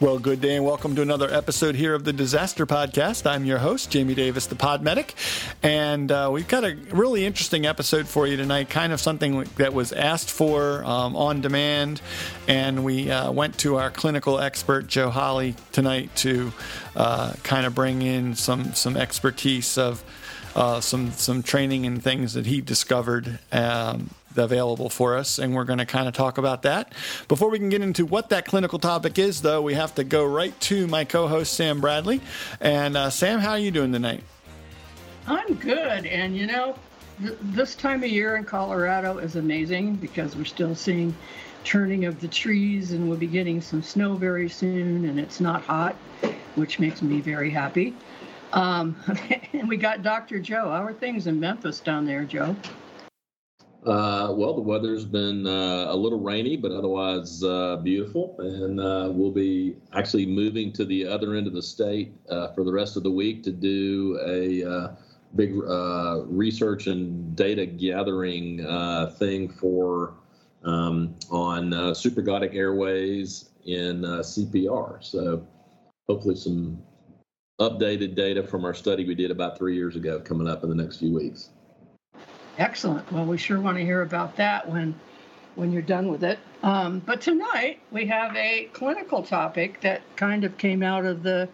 Well, good day and welcome to another episode here of the Disaster Podcast. I'm your host, Jamie Davis, the Pod Medic, and uh, we've got a really interesting episode for you tonight. Kind of something that was asked for um, on demand, and we uh, went to our clinical expert Joe Holley tonight to uh, kind of bring in some some expertise of. Uh, some some training and things that he discovered um, available for us, and we're going to kind of talk about that. Before we can get into what that clinical topic is, though, we have to go right to my co-host Sam Bradley. And uh, Sam, how are you doing tonight? I'm good, and you know, th- this time of year in Colorado is amazing because we're still seeing turning of the trees, and we'll be getting some snow very soon, and it's not hot, which makes me very happy. Um, and we got Dr. Joe. How are things in Memphis down there, Joe? Uh, well, the weather's been uh, a little rainy, but otherwise uh, beautiful. And uh, we'll be actually moving to the other end of the state uh, for the rest of the week to do a uh, big research and data gathering thing for um, on supraglottic airways in CPR. So hopefully some updated data from our study we did about three years ago coming up in the next few weeks. Excellent. Well, we sure want to hear about that when when you're done with it. Um, but tonight we have a clinical topic that kind of came out of the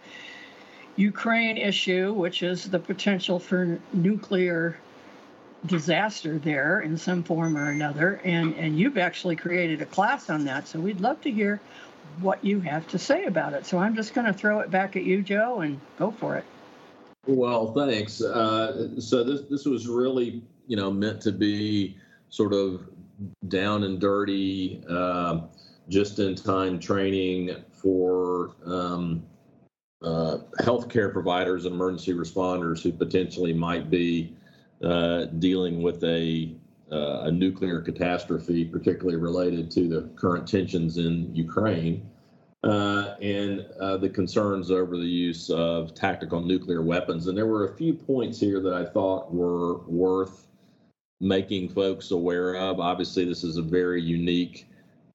Ukraine issue, which is the potential for nuclear disaster there in some form or another. And and you've actually created a class on that, so we'd love to hear what you have to say about it. So I'm just going to throw it back at you, Joe, and go for it. Well, thanks. Uh, so this this was really you know meant to be sort of down and dirty, uh, just in time training for um, uh, healthcare providers and emergency responders who potentially might be uh, dealing with a, uh, a nuclear catastrophe, particularly related to the current tensions in Ukraine. Uh, and uh, the concerns over the use of tactical nuclear weapons. And there were a few points here that I thought were worth making folks aware of. Obviously, this is a very unique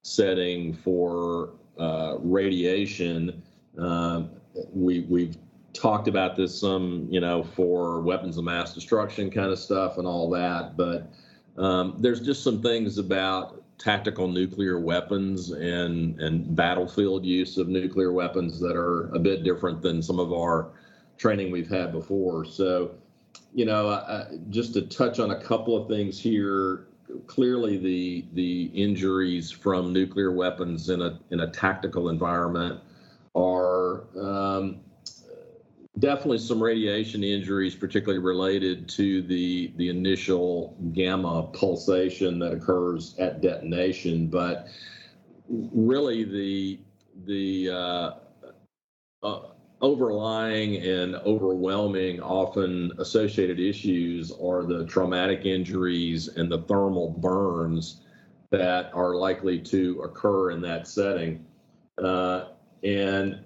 setting for uh, radiation. Uh, we we've talked about this some, you know, for weapons of mass destruction kind of stuff and all that, but um, there's just some things about tactical nuclear weapons and and battlefield use of nuclear weapons that are a bit different than some of our training we've had before. So you know, uh, just to touch on a couple of things here. Clearly, the the injuries from nuclear weapons in a in a tactical environment are um, definitely some radiation injuries, particularly related to the the initial gamma pulsation that occurs at detonation. But really, the the uh, uh, overlying and overwhelming, often associated issues are the traumatic injuries and the thermal burns that are likely to occur in that setting. Uh, and,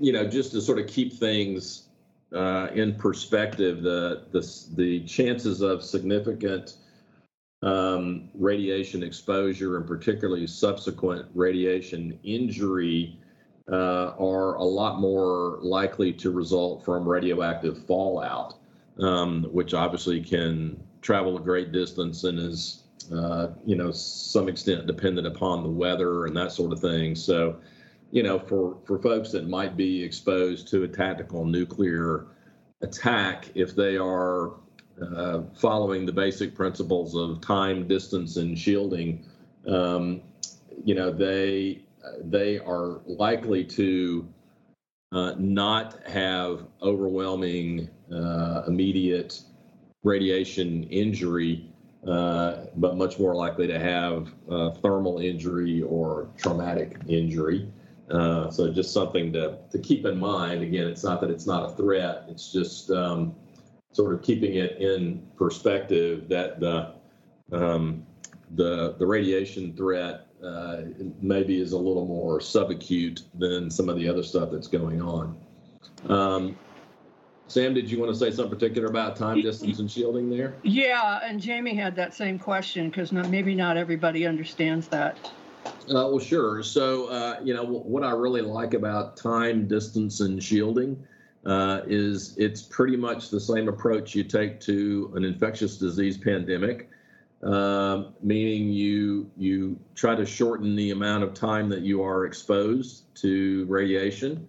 you know, just to sort of keep things uh, in perspective, the, the, the chances of significant um, radiation exposure and particularly subsequent radiation injury uh, are a lot more likely to result from radioactive fallout, um, which obviously can travel a great distance and is, uh, you know, some extent dependent upon the weather and that sort of thing. So, you know, for for folks that might be exposed to a tactical nuclear attack, if they are uh, following the basic principles of time, distance, and shielding, um, you know, they they are likely to uh, not have overwhelming uh, immediate radiation injury, uh, but much more likely to have uh, thermal injury or traumatic injury. Uh, so just something to, to keep in mind. Again, it's not that it's not a threat. It's just um, sort of keeping it in perspective that the um, the the radiation threat uh, maybe is a little more subacute than some of the other stuff that's going on. Um, Sam, did you want to say something particular about time, distance, and shielding there? Yeah, and Jamie had that same question because maybe not everybody understands that. Uh, well, sure. So, uh, you know, what I really like about time, distance, and shielding uh, is it's pretty much the same approach you take to an infectious disease pandemic, um, meaning you you try to shorten the amount of time that you are exposed to radiation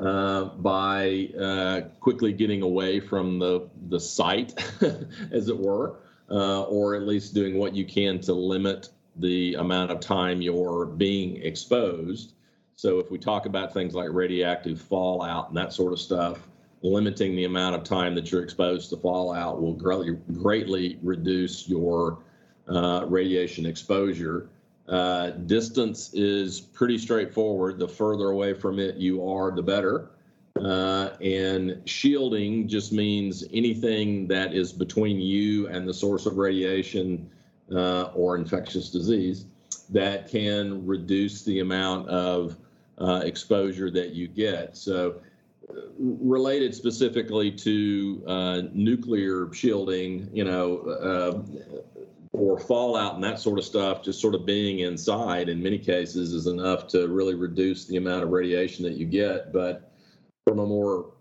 uh, by uh, quickly getting away from the the site, as it were, uh, or at least doing what you can to limit the amount of time you're being exposed. So if we talk about things like radioactive fallout and that sort of stuff, limiting the amount of time that you're exposed to fallout will greatly, greatly reduce your uh, radiation exposure. Uh, distance is pretty straightforward. The further away from it you are, the better. Uh, and shielding just means anything that is between you and the source of radiation uh, or infectious disease that can reduce the amount of uh, exposure that you get. So, related specifically to uh, nuclear shielding, you know, uh, or fallout and that sort of stuff, just sort of being inside in many cases is enough to really reduce the amount of radiation that you get. But from a more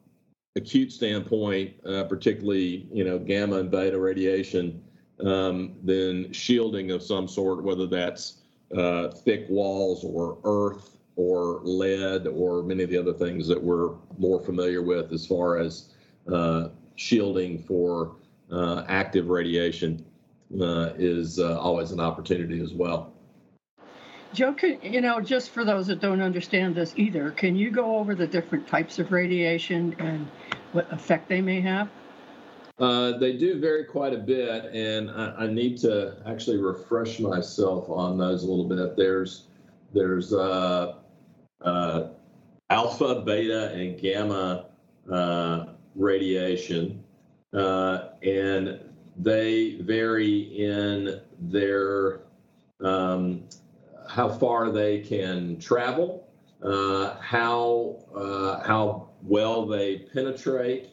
acute standpoint, uh, particularly, you know, gamma and beta radiation, um, then shielding of some sort, whether that's uh, thick walls or earth or lead or many of the other things that we're more familiar with as far as uh, shielding for uh, active radiation uh, is uh, always an opportunity as well. Joe, can, you know, just for those that don't understand this either, can you go over the different types of radiation and what effect they may have? Uh, they do vary quite a bit, and I, I, need to actually refresh myself on those a little bit. There's there's uh, uh, alpha, beta, and gamma uh, radiation, uh, and they vary in their um, how far they can travel, uh, how how well they penetrate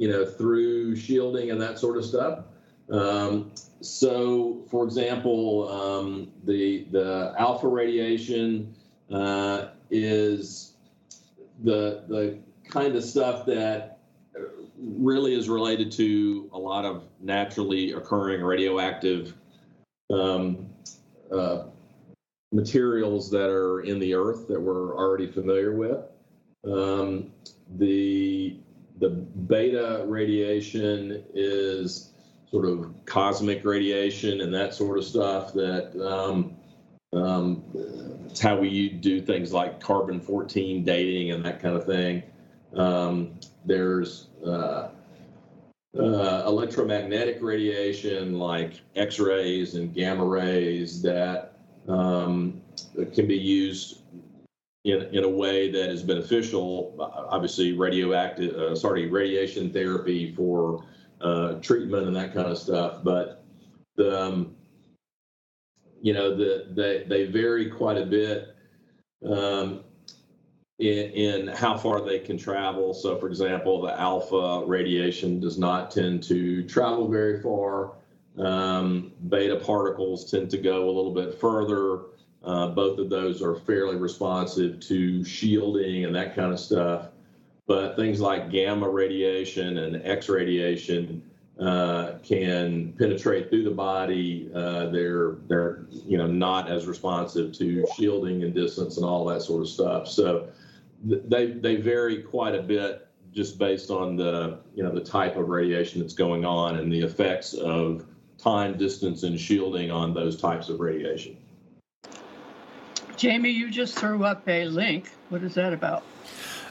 you know, through shielding and that sort of stuff. Um, so, for example, um, the the alpha radiation uh, is the the kind of stuff that really is related to a lot of naturally occurring radioactive um, uh, materials that are in the earth that we're already familiar with. Um, the the beta radiation is sort of cosmic radiation and that sort of stuff that um, um, it's how we do things like carbon 14 dating and that kind of thing. Um, there's uh, uh, electromagnetic radiation like X rays and gamma rays that um, can be used in, in a way that is beneficial. Obviously, radioactive, uh, sorry, radiation therapy for uh, treatment and that kind of stuff. But the, um, you know, the, they they vary quite a bit um, in, in how far they can travel. So, for example, the alpha radiation does not tend to travel very far. Um, beta particles tend to go a little bit further. Uh, both of those are fairly responsive to shielding and that kind of stuff. But things like gamma radiation and X radiation uh, can penetrate through the body. Uh, they're they're you know not as responsive to shielding and distance and all that sort of stuff. So th- they they vary quite a bit just based on the you know the type of radiation that's going on and the effects of time, distance, and shielding on those types of radiation. Jamie, you just threw up a link. What is that about?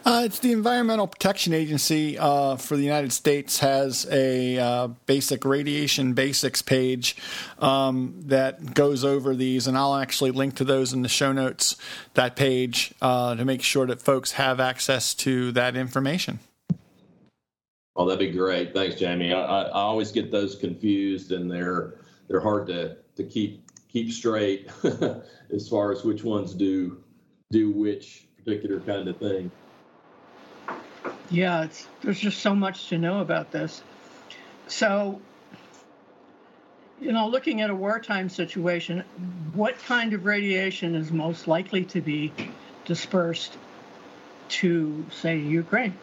Uh, it's the Environmental Protection Agency uh, for the United States has a uh, basic radiation basics page um, that goes over these, and I'll actually link to those in the show notes. That page uh, to make sure that folks have access to that information. Oh, that'd be great. Thanks, Jamie. I, I, I always get those confused, and they're they're hard to to keep keep straight as far as which ones do do which particular kind of thing. Yeah, there's just so much to know about this. So, you know, looking at a wartime situation, what kind of radiation is most likely to be dispersed to, say, Ukraine?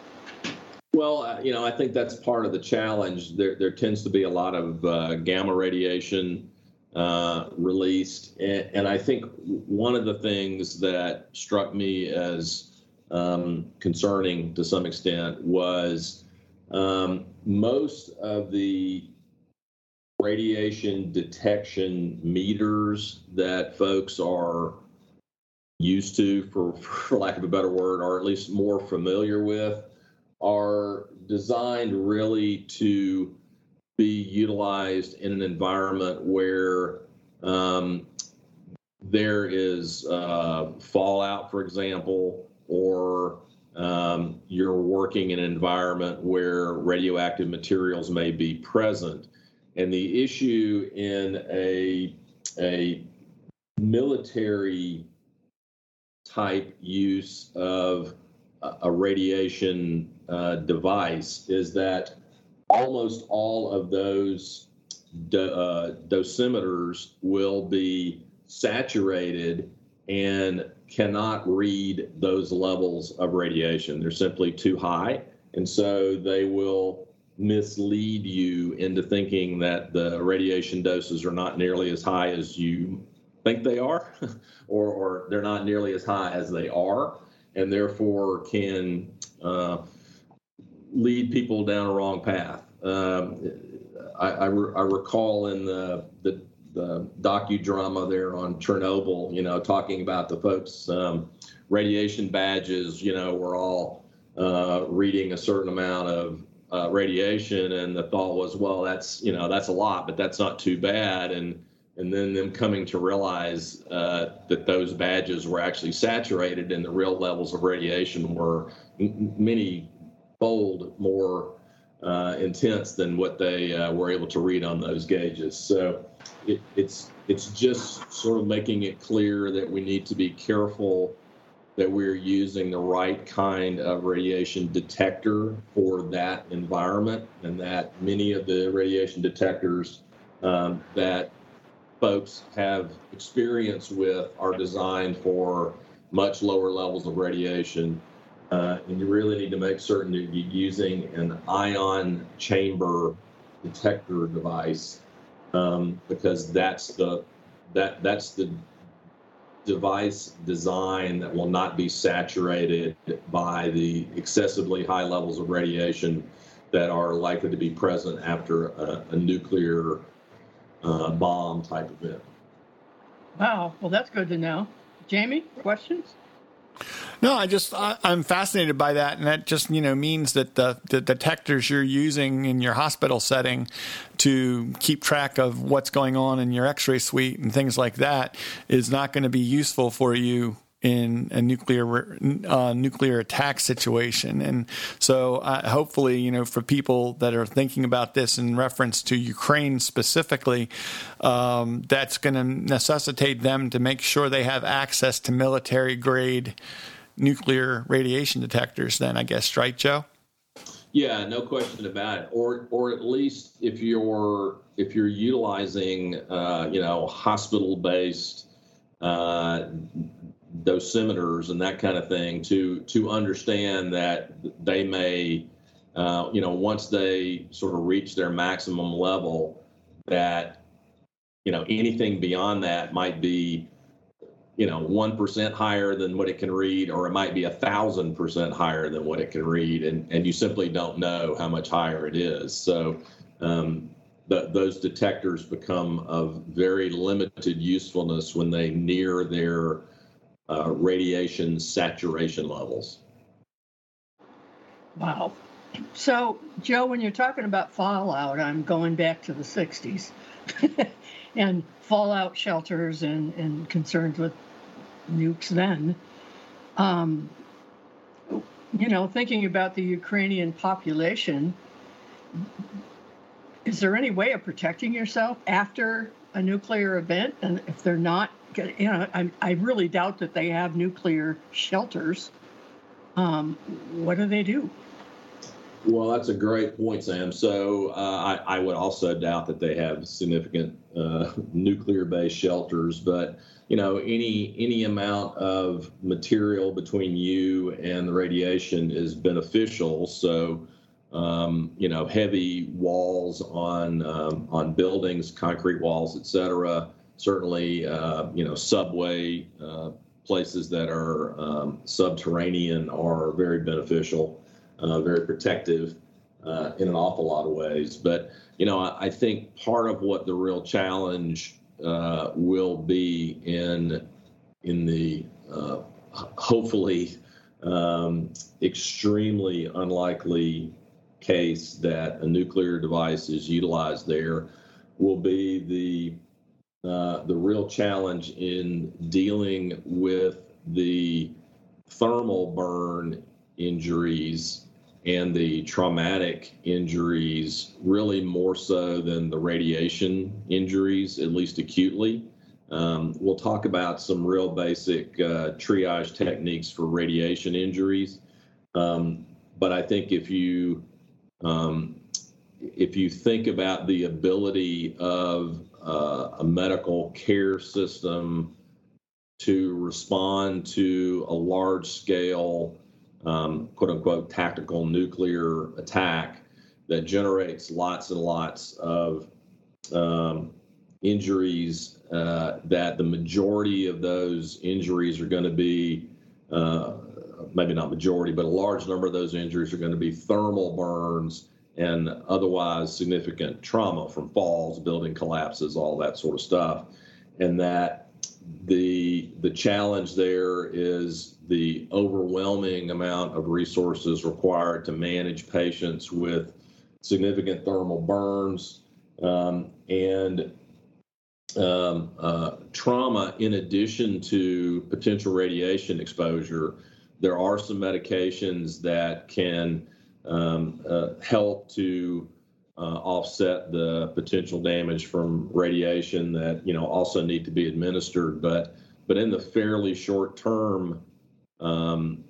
Well, uh, you know, I think that's part of the challenge. There, there tends to be a lot of uh, gamma radiation uh, released, and, and, I think one of the things that struck me as um, concerning to some extent was um, most of the radiation detection meters that folks are used to, for, for lack of a better word, or at least more familiar with, are designed really to be utilized in an environment where um, there is uh, fallout, for example, or um, you're working in an environment where radioactive materials may be present. And the issue in a, a military type use of a radiation uh, device is that almost all of those do, uh, dosimeters will be saturated and cannot read those levels of radiation. They're simply too high. And so they will mislead you into thinking that the radiation doses are not nearly as high as you think they are, or, or they're not nearly as high as they are, and therefore can uh, lead people down a wrong path. Um, I, I, re- I, recall in the, the, the docudrama there on Chernobyl, you know, talking about the folks' um, radiation badges, you know, were all uh, reading a certain amount of uh, radiation, and the thought was, well, that's you know, that's a lot, but that's not too bad, and and then them coming to realize uh, that those badges were actually saturated and the real levels of radiation were m- many fold more uh, intense than what they uh, were able to read on those gauges. So it, it's it's just sort of making it clear that we need to be careful that we're using the right kind of radiation detector for that environment, and that many of the radiation detectors um, that folks have experience with are designed for much lower levels of radiation. Uh, and you really need to make certain that you're using an ion chamber detector device um, because that's the that that's the device design that will not be saturated by the excessively high levels of radiation that are likely to be present after a, a nuclear uh, bomb type event. Wow, well that's good to know. Jamie, questions? No, I just I, am fascinated by that, and that just you know means that the the detectors you're using in your hospital setting to keep track of what's going on in your X-ray suite and things like that is not going to be useful for you in a nuclear uh, nuclear attack situation. And so, uh, hopefully, you know, for people that are thinking about this in reference to Ukraine specifically, um, that's going to necessitate them to make sure they have access to military grade nuclear radiation detectors. Then, I guess, right, Joe? Yeah, no question about it. Or, or at least if you're if you're utilizing, uh, you know, hospital based uh, dosimeters and that kind of thing to to understand that they may uh, you know once they sort of reach their maximum level that you know anything beyond that might be you know one percent higher than what it can read or it might be a thousand percent higher than what it can read and and you simply don't know how much higher it is. So um, the, those detectors become of very limited usefulness when they near their uh, radiation saturation levels. Wow. So, Joe, when you're talking about fallout, I'm going back to the 60s and fallout shelters and, and concerns with nukes then. Um, you know, thinking about the Ukrainian population, is there any way of protecting yourself after a nuclear event? And if they're not you know, I, I really doubt that they have nuclear shelters. Um, what do they do? Well, that's a great point, Sam. So uh, I, I, would also doubt that they have significant uh, nuclear-based shelters, but you know, any any amount of material between you and the radiation is beneficial. So, um, you know, heavy walls on um, on buildings, concrete walls, etc. Certainly, uh, you know, subway uh, places that are um, subterranean are very beneficial uh, very protective uh, in an awful lot of ways. But you know, I, I think part of what the real challenge uh, will be in in the uh, hopefully um, extremely unlikely case that a nuclear device is utilized there will be the uh, the real challenge in dealing with the thermal burn injuries and the traumatic injuries really more so than the radiation injuries, at least acutely. Um, we'll talk about some real basic uh, triage techniques for radiation injuries. Um, but I think if you um, if you think about the ability of uh, a medical care system to respond to a large scale um, quote unquote tactical nuclear attack that generates lots and lots of um, injuries. Uh, that the majority of those injuries are going to be, uh, maybe not majority, but a large number of those injuries are going to be thermal burns and otherwise significant trauma from falls, building collapses, all that sort of stuff. And that the the challenge there is the overwhelming amount of resources required to manage patients with significant thermal burns um, and um, uh, trauma in addition to potential radiation exposure there are some medications that can um, uh, help to uh, offset the potential damage from radiation that you know also need to be administered. But but in the fairly short term, um,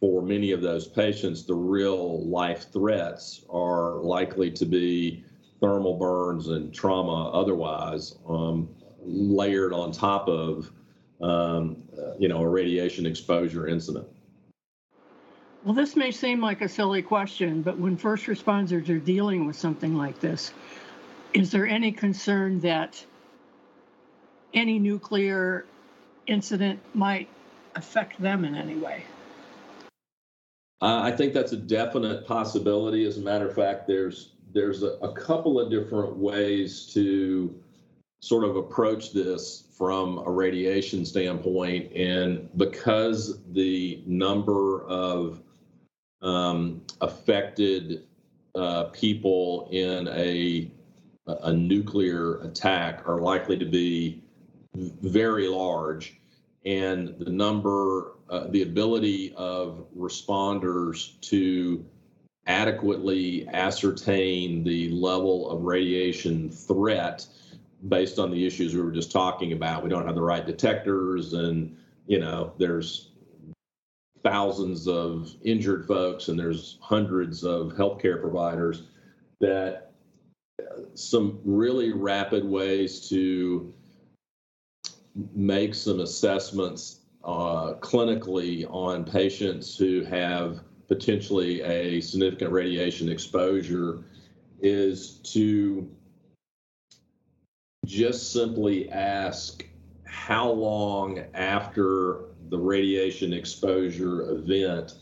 for many of those patients, the real life threats are likely to be thermal burns and trauma otherwise, um, layered on top of um, you know a radiation exposure incident. Well, this may seem like a silly question, but when first responders are dealing with something like this, is there any concern that any nuclear incident might affect them in any way? Uh, I think that's a definite possibility. As a matter of fact, there's there's a, a couple of different ways to sort of approach this from a radiation standpoint, and because the number of um, affected uh, people in a a nuclear attack are likely to be very large, and the number, uh, the ability of responders to adequately ascertain the level of radiation threat based on the issues we were just talking about. We don't have the right detectors, and you know, there's thousands of injured folks and there's hundreds of healthcare providers that some really rapid ways to make some assessments uh, clinically on patients who have potentially a significant radiation exposure is to just simply ask how long after the radiation exposure event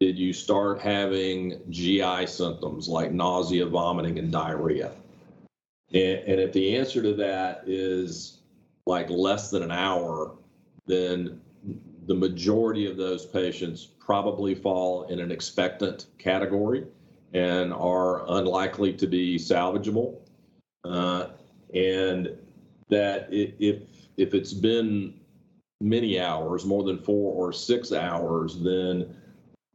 did you start having GI symptoms like nausea, vomiting, and diarrhea? And, and, if the answer to that is like less than an hour, then the majority of those patients probably fall in an expectant category and are unlikely to be salvageable. Uh, and that if if it's been many hours, more than four or six hours, then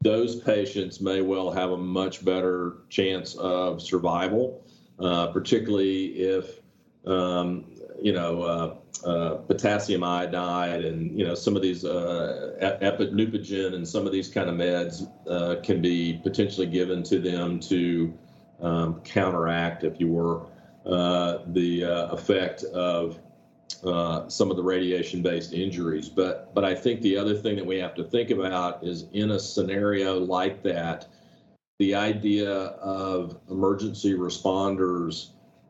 those patients may well have a much better chance of survival, uh, particularly if um, you know, uh, uh, potassium iodide and you know some of these uh, epineupogen and some of these kind of meds uh, can be potentially given to them to um, counteract, if you were, uh, the effect of uh, some of the radiation-based injuries. But but I think the other thing that we have to think about is in a scenario like that, the idea of emergency responders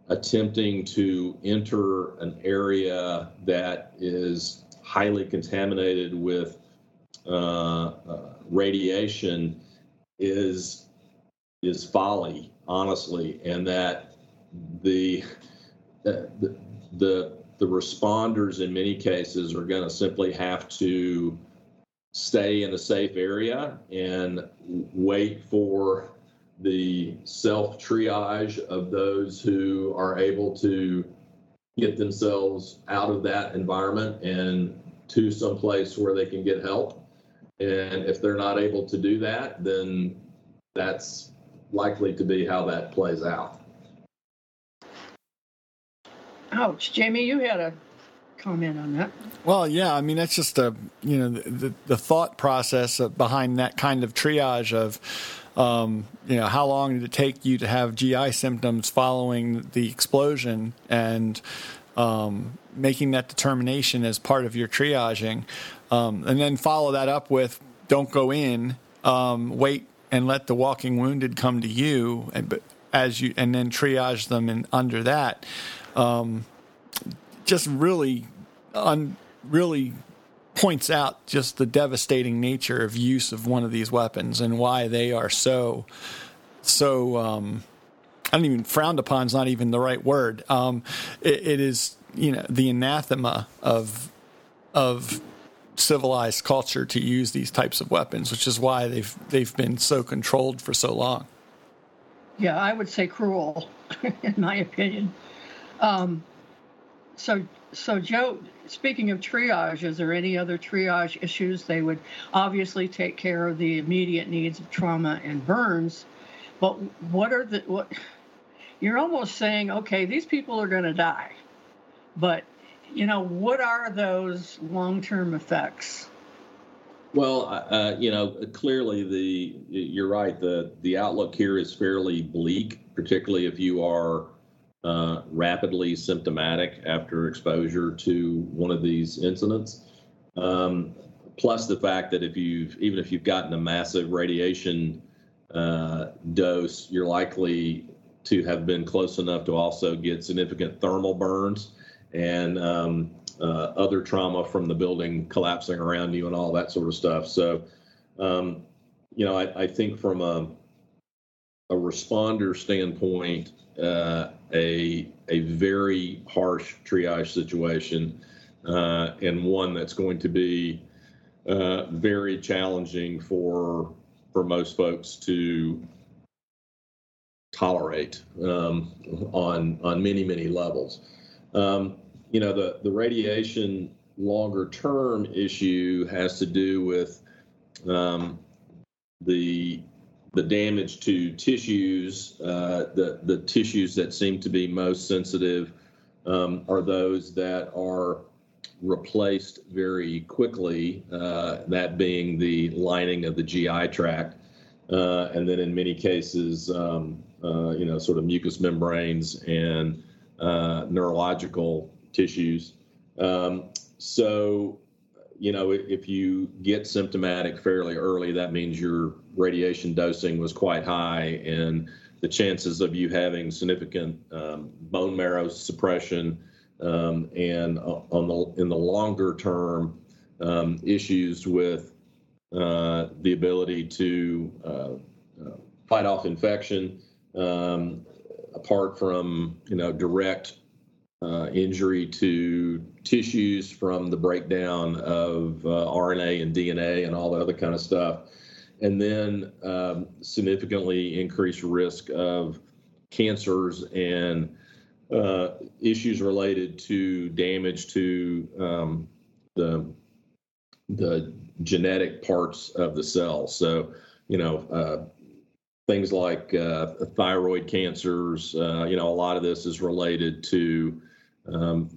attempting to enter an area that is highly contaminated with uh, uh, radiation is is folly, honestly, and that the the the, the responders in many cases are going to simply have to stay in a safe area and wait for the self triage of those who are able to get themselves out of that environment and to some place where they can get help. And if they're not able to do that, then that's likely to be how that plays out. Ouch. Jamie, you had a comment on that. Well, yeah, I mean that's just a you know the the, thought process behind that kind of triage of um, you know, how long did it take you to have GI symptoms following the explosion and um, making that determination as part of your triaging, um, and then follow that up with don't go in, um, wait and let the walking wounded come to you, and as you and then triage them and under that, um, just really, un, really points out just the devastating nature of use of one of these weapons and why they are so so um, I don't even frowned upon is not even the right word. Um, it, it is you know the anathema of of civilized culture to use these types of weapons, which is why they've they've been so controlled for so long. Yeah, I would say cruel, in my opinion. Um, so so Joe, speaking of triage, is there any other triage issues? They would obviously take care of the immediate needs of trauma and burns, but what are the what? You're almost saying, okay, these people are going to die, but you know, what are those long-term effects? Well, uh, you know, clearly the you're right. the The outlook here is fairly bleak, particularly if you are uh, rapidly symptomatic after exposure to one of these incidents. Um, plus the fact that if you've even if you've gotten a massive radiation uh, dose, you're likely to have been close enough to also get significant thermal burns and um, uh, other trauma from the building collapsing around you and all that sort of stuff. So, um, you know, I, I, think from a, a responder standpoint, uh, a a very harsh triage situation uh, and one that's going to be uh, very challenging for for most folks to tolerate um, on on many many levels. Um, you know the the radiation longer term issue has to do with um, the the damage to tissues, uh, the the tissues that seem to be most sensitive um, are those that are replaced very quickly. Uh, that being the lining of the GI tract, uh, and then in many cases, um, uh, you know, sort of mucous membranes and uh, neurological tissues. Um, so you know, if you get symptomatic fairly early, that means your radiation dosing was quite high, and the chances of you having significant um, bone marrow suppression um, and uh, on the in the longer term um, issues with uh, the ability to uh, uh fight off infection, um, apart from you know direct uh, injury to tissues from the breakdown of uh, RNA and DNA and all the other kind of stuff, and then um, significantly increased risk of cancers and uh, issues related to damage to um, the the genetic parts of the cell. So, you know, uh, things like uh, thyroid cancers. Uh, you know, a lot of this is related to um,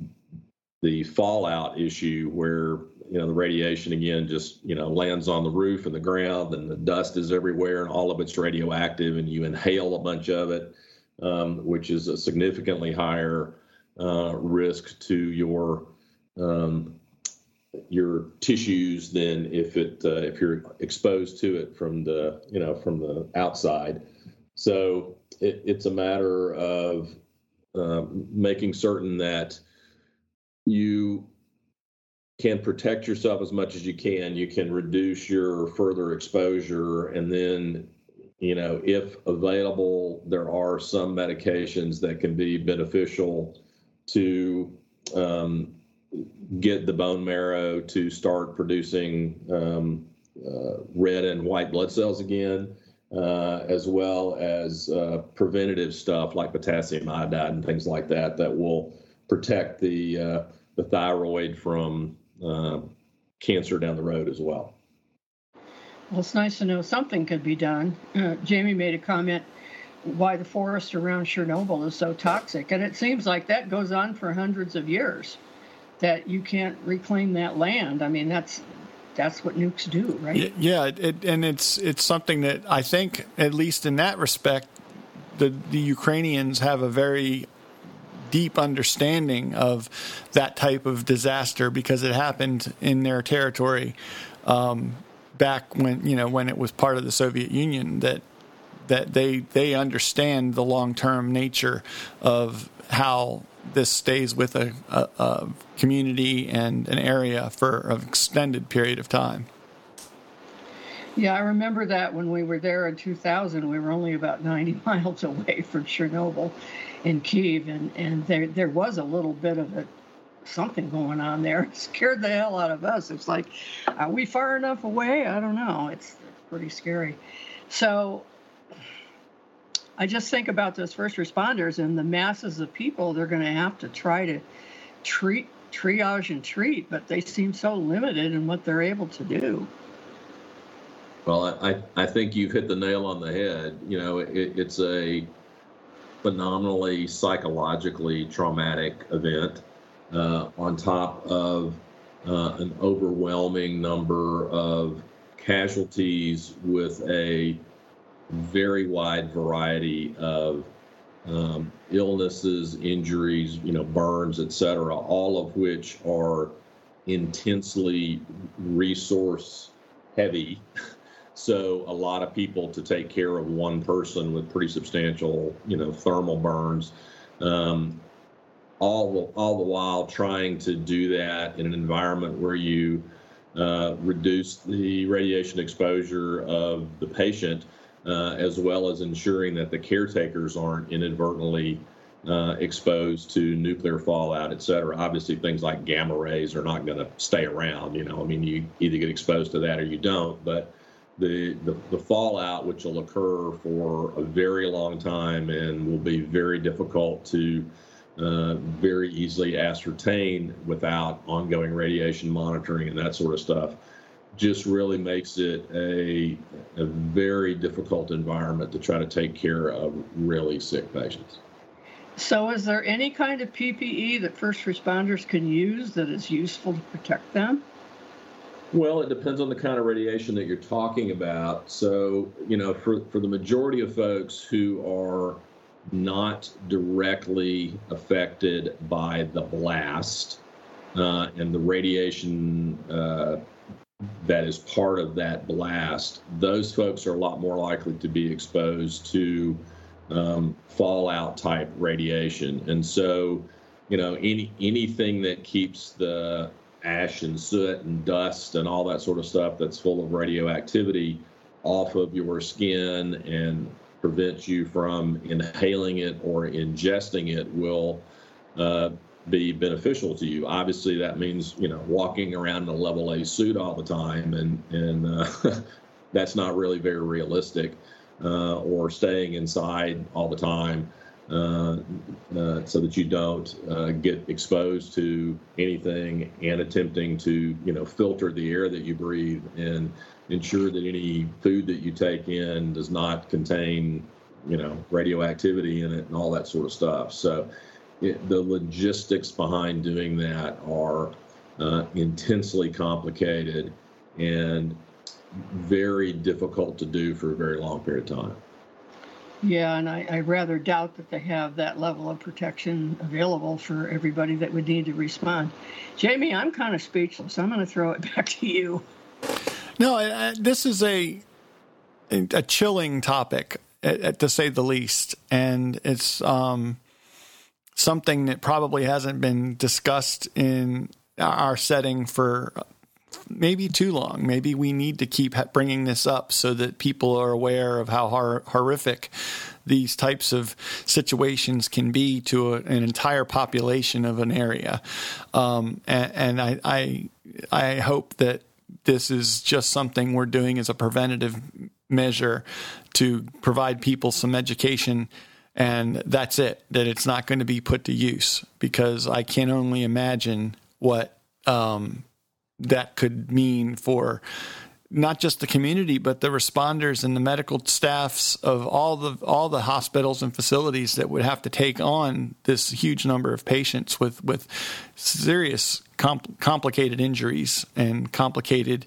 the fallout issue where you know the radiation again just you know lands on the roof and the ground and the dust is everywhere and all of it's radioactive and you inhale a bunch of it um, which is a significantly higher uh, risk to your um, your tissues than if it uh, if you're exposed to it from the you know from the outside. So it, it's a matter of uh, making certain that you can protect yourself as much as you can. You can reduce your further exposure, and then, you know, if available, there are some medications that can be beneficial to um, get the bone marrow to start producing um, uh, red and white blood cells again. Uh, as well as uh, preventative stuff like potassium iodide and things like that that will protect the uh, the thyroid from uh, cancer down the road as well. Well, it's nice to know something could be done. Uh, Jamie made a comment why the forest around Chernobyl is so toxic, and it seems like that goes on for hundreds of years. That you can't reclaim that land. I mean, that's that's what nukes do, right? Yeah, it, and it's it's something that I think, at least in that respect, the the Ukrainians have a very deep understanding of that type of disaster because it happened in their territory um, back when you know when it was part of the Soviet Union. That that they they understand the long term nature of how this stays with a, a, a, community and an area for an extended period of time. Yeah, I remember that when we were there in 2000, we were only about 90 miles away from Chernobyl, in Kiev, and and there there was a little bit of a something going on there. It scared the hell out of us. It's like, are we far enough away? I don't know. It's, it's pretty scary. So I just think about those first responders and the masses of people they're going to have to try to treat, triage, and treat, but they seem so limited in what they're able to do. Well, I, I think you've hit the nail on the head. You know, it, it's a phenomenally psychologically traumatic event uh, on top of uh, an overwhelming number of casualties with a very wide variety of um, illnesses, injuries, you know, burns, etc., all of which are intensely resource heavy So a lot of people to take care of one person with pretty substantial, you know, thermal burns. Um, all the all the while trying to do that in an environment where you uh, reduce the radiation exposure of the patient, uh, as well as ensuring that the caretakers aren't inadvertently uh, exposed to nuclear fallout, et cetera. Obviously, things like gamma rays are not going to stay around. You know, I mean, you either get exposed to that or you don't. But the, the, the fallout, which will occur for a very long time and will be very difficult to uh, very easily ascertain without ongoing radiation monitoring and that sort of stuff, just really makes it a, a very difficult environment to try to take care of really sick patients. So, is there any kind of PPE that first responders can use that is useful to protect them? Well, it depends on the kind of radiation that you're talking about. So, you know, for, for the majority of folks who are not directly affected by the blast uh, and the radiation uh, that is part of that blast, those folks are a lot more likely to be exposed to um, fallout type radiation. And so, you know, any anything that keeps the ash and soot and dust and all that sort of stuff that's full of radioactivity off of your skin and prevents you from inhaling it or ingesting it will uh, be beneficial to you. Obviously, that means you know walking around in a level A suit all the time, and and uh, that's not really very realistic. Uh, or staying inside all the time. Uh, uh, so that you don't uh, get exposed to anything and attempting to you know filter the air that you breathe and ensure that any food that you take in does not contain you know radioactivity in it and all that sort of stuff so it, the logistics behind doing that are uh, intensely complicated and very difficult to do for a very long period of time. Yeah, and I, I, rather doubt that they have that level of protection available for everybody that would need to respond. Jamie, I'm kind of speechless. I'm going to throw it back to you. No, I, I, this is a a chilling topic, to say the least, and it's um, something that probably hasn't been discussed in our setting for maybe too long. Maybe we need to keep bringing this up so that people are aware of how hor- horrific these types of situations can be to a, an entire population of an area. Um, and, and I, I, I hope that this is just something we're doing as a preventative measure to provide people some education and that's it that it's not going to be put to use because i can only imagine what um, that could mean for not just the community, but the responders and the medical staffs of all the all the hospitals and facilities that would have to take on this huge number of patients with with serious complicated injuries and complicated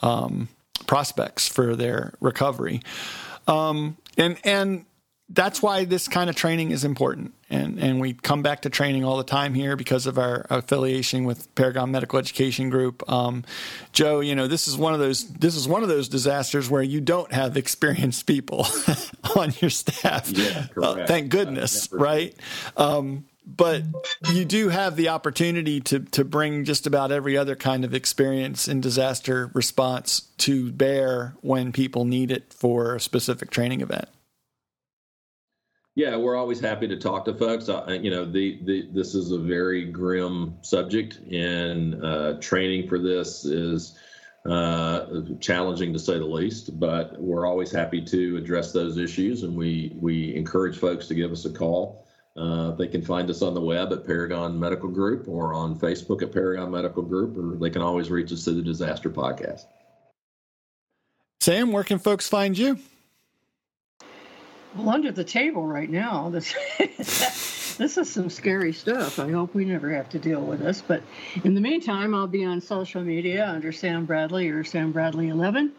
um, prospects for their recovery. Um, and and that's why this kind of training is important. And, and we come back to training all the time here because of our affiliation with Paragon Medical Education Group. Um, Joe, you know, this is one of those, this is one of those disasters where you don't have experienced people on your staff. Yeah, uh, thank goodness. Right. Um, but you do have the opportunity to to bring just about every other kind of experience in disaster response to bear when people need it for a specific training event. Yeah, we're always happy to talk to folks. Uh, you know, the, the this is a very grim subject, and uh, training for this is uh, challenging to say the least. But we're always happy to address those issues, and we we encourage folks to give us a call. Uh, they can find us on the web at Paragon Medical Group or on Facebook at Paragon Medical Group, or they can always reach us through the Disaster Podcast. Sam, where can folks find you? Well, under the table right now. This this is some scary stuff. I hope we never have to deal with this. But in the meantime, I'll be on social media under Sam Bradley or Sam Bradley 11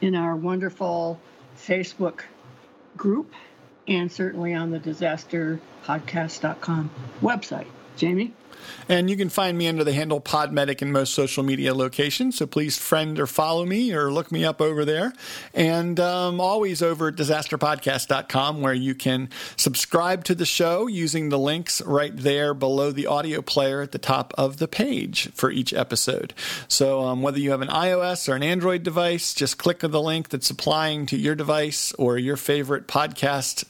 in our wonderful Facebook group and certainly on the disasterpodcast.com website. Jamie? And you can find me under the handle Podmedic in most social media locations. So please friend or follow me or look me up over there. And um, always over at disasterpodcast.com where you can subscribe to the show using the links right there below the audio player at the top of the page for each episode. So um, whether you have an iOS or an Android device, just click on the link that's applying to your device or your favorite podcast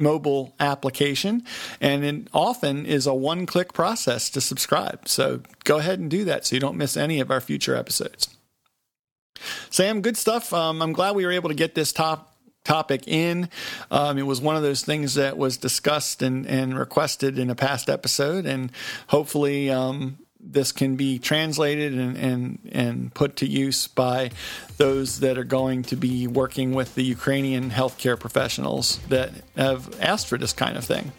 mobile application, and it often is a one click process to subscribe. So go ahead and do that so you don't miss any of our future episodes. Sam, good stuff. Um, I'm glad we were able to get this top topic in. Um, it was one of those things that was discussed and, and requested in a past episode, and hopefully, um, this can be translated and, and, and put to use by those that are going to be working with the Ukrainian healthcare professionals that have asked for this kind of thing.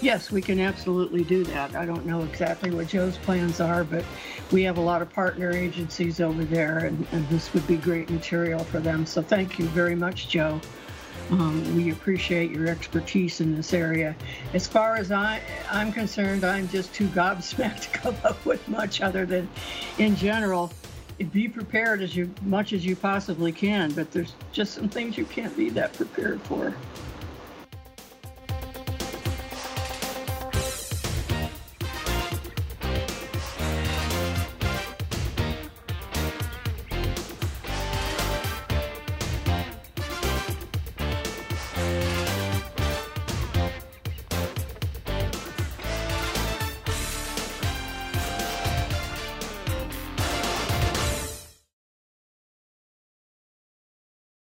Yes, we can absolutely do that. I don't know exactly what Joe's plans are, but we have a lot of partner agencies over there, and, and this would be great material for them. So thank you very much, Joe. Um, we appreciate your expertise in this area. As far as I, I'm concerned, I'm just too gobsmacked to come up with much other than, in general, be prepared as you much as you possibly can. But there's just some things you can't be that prepared for.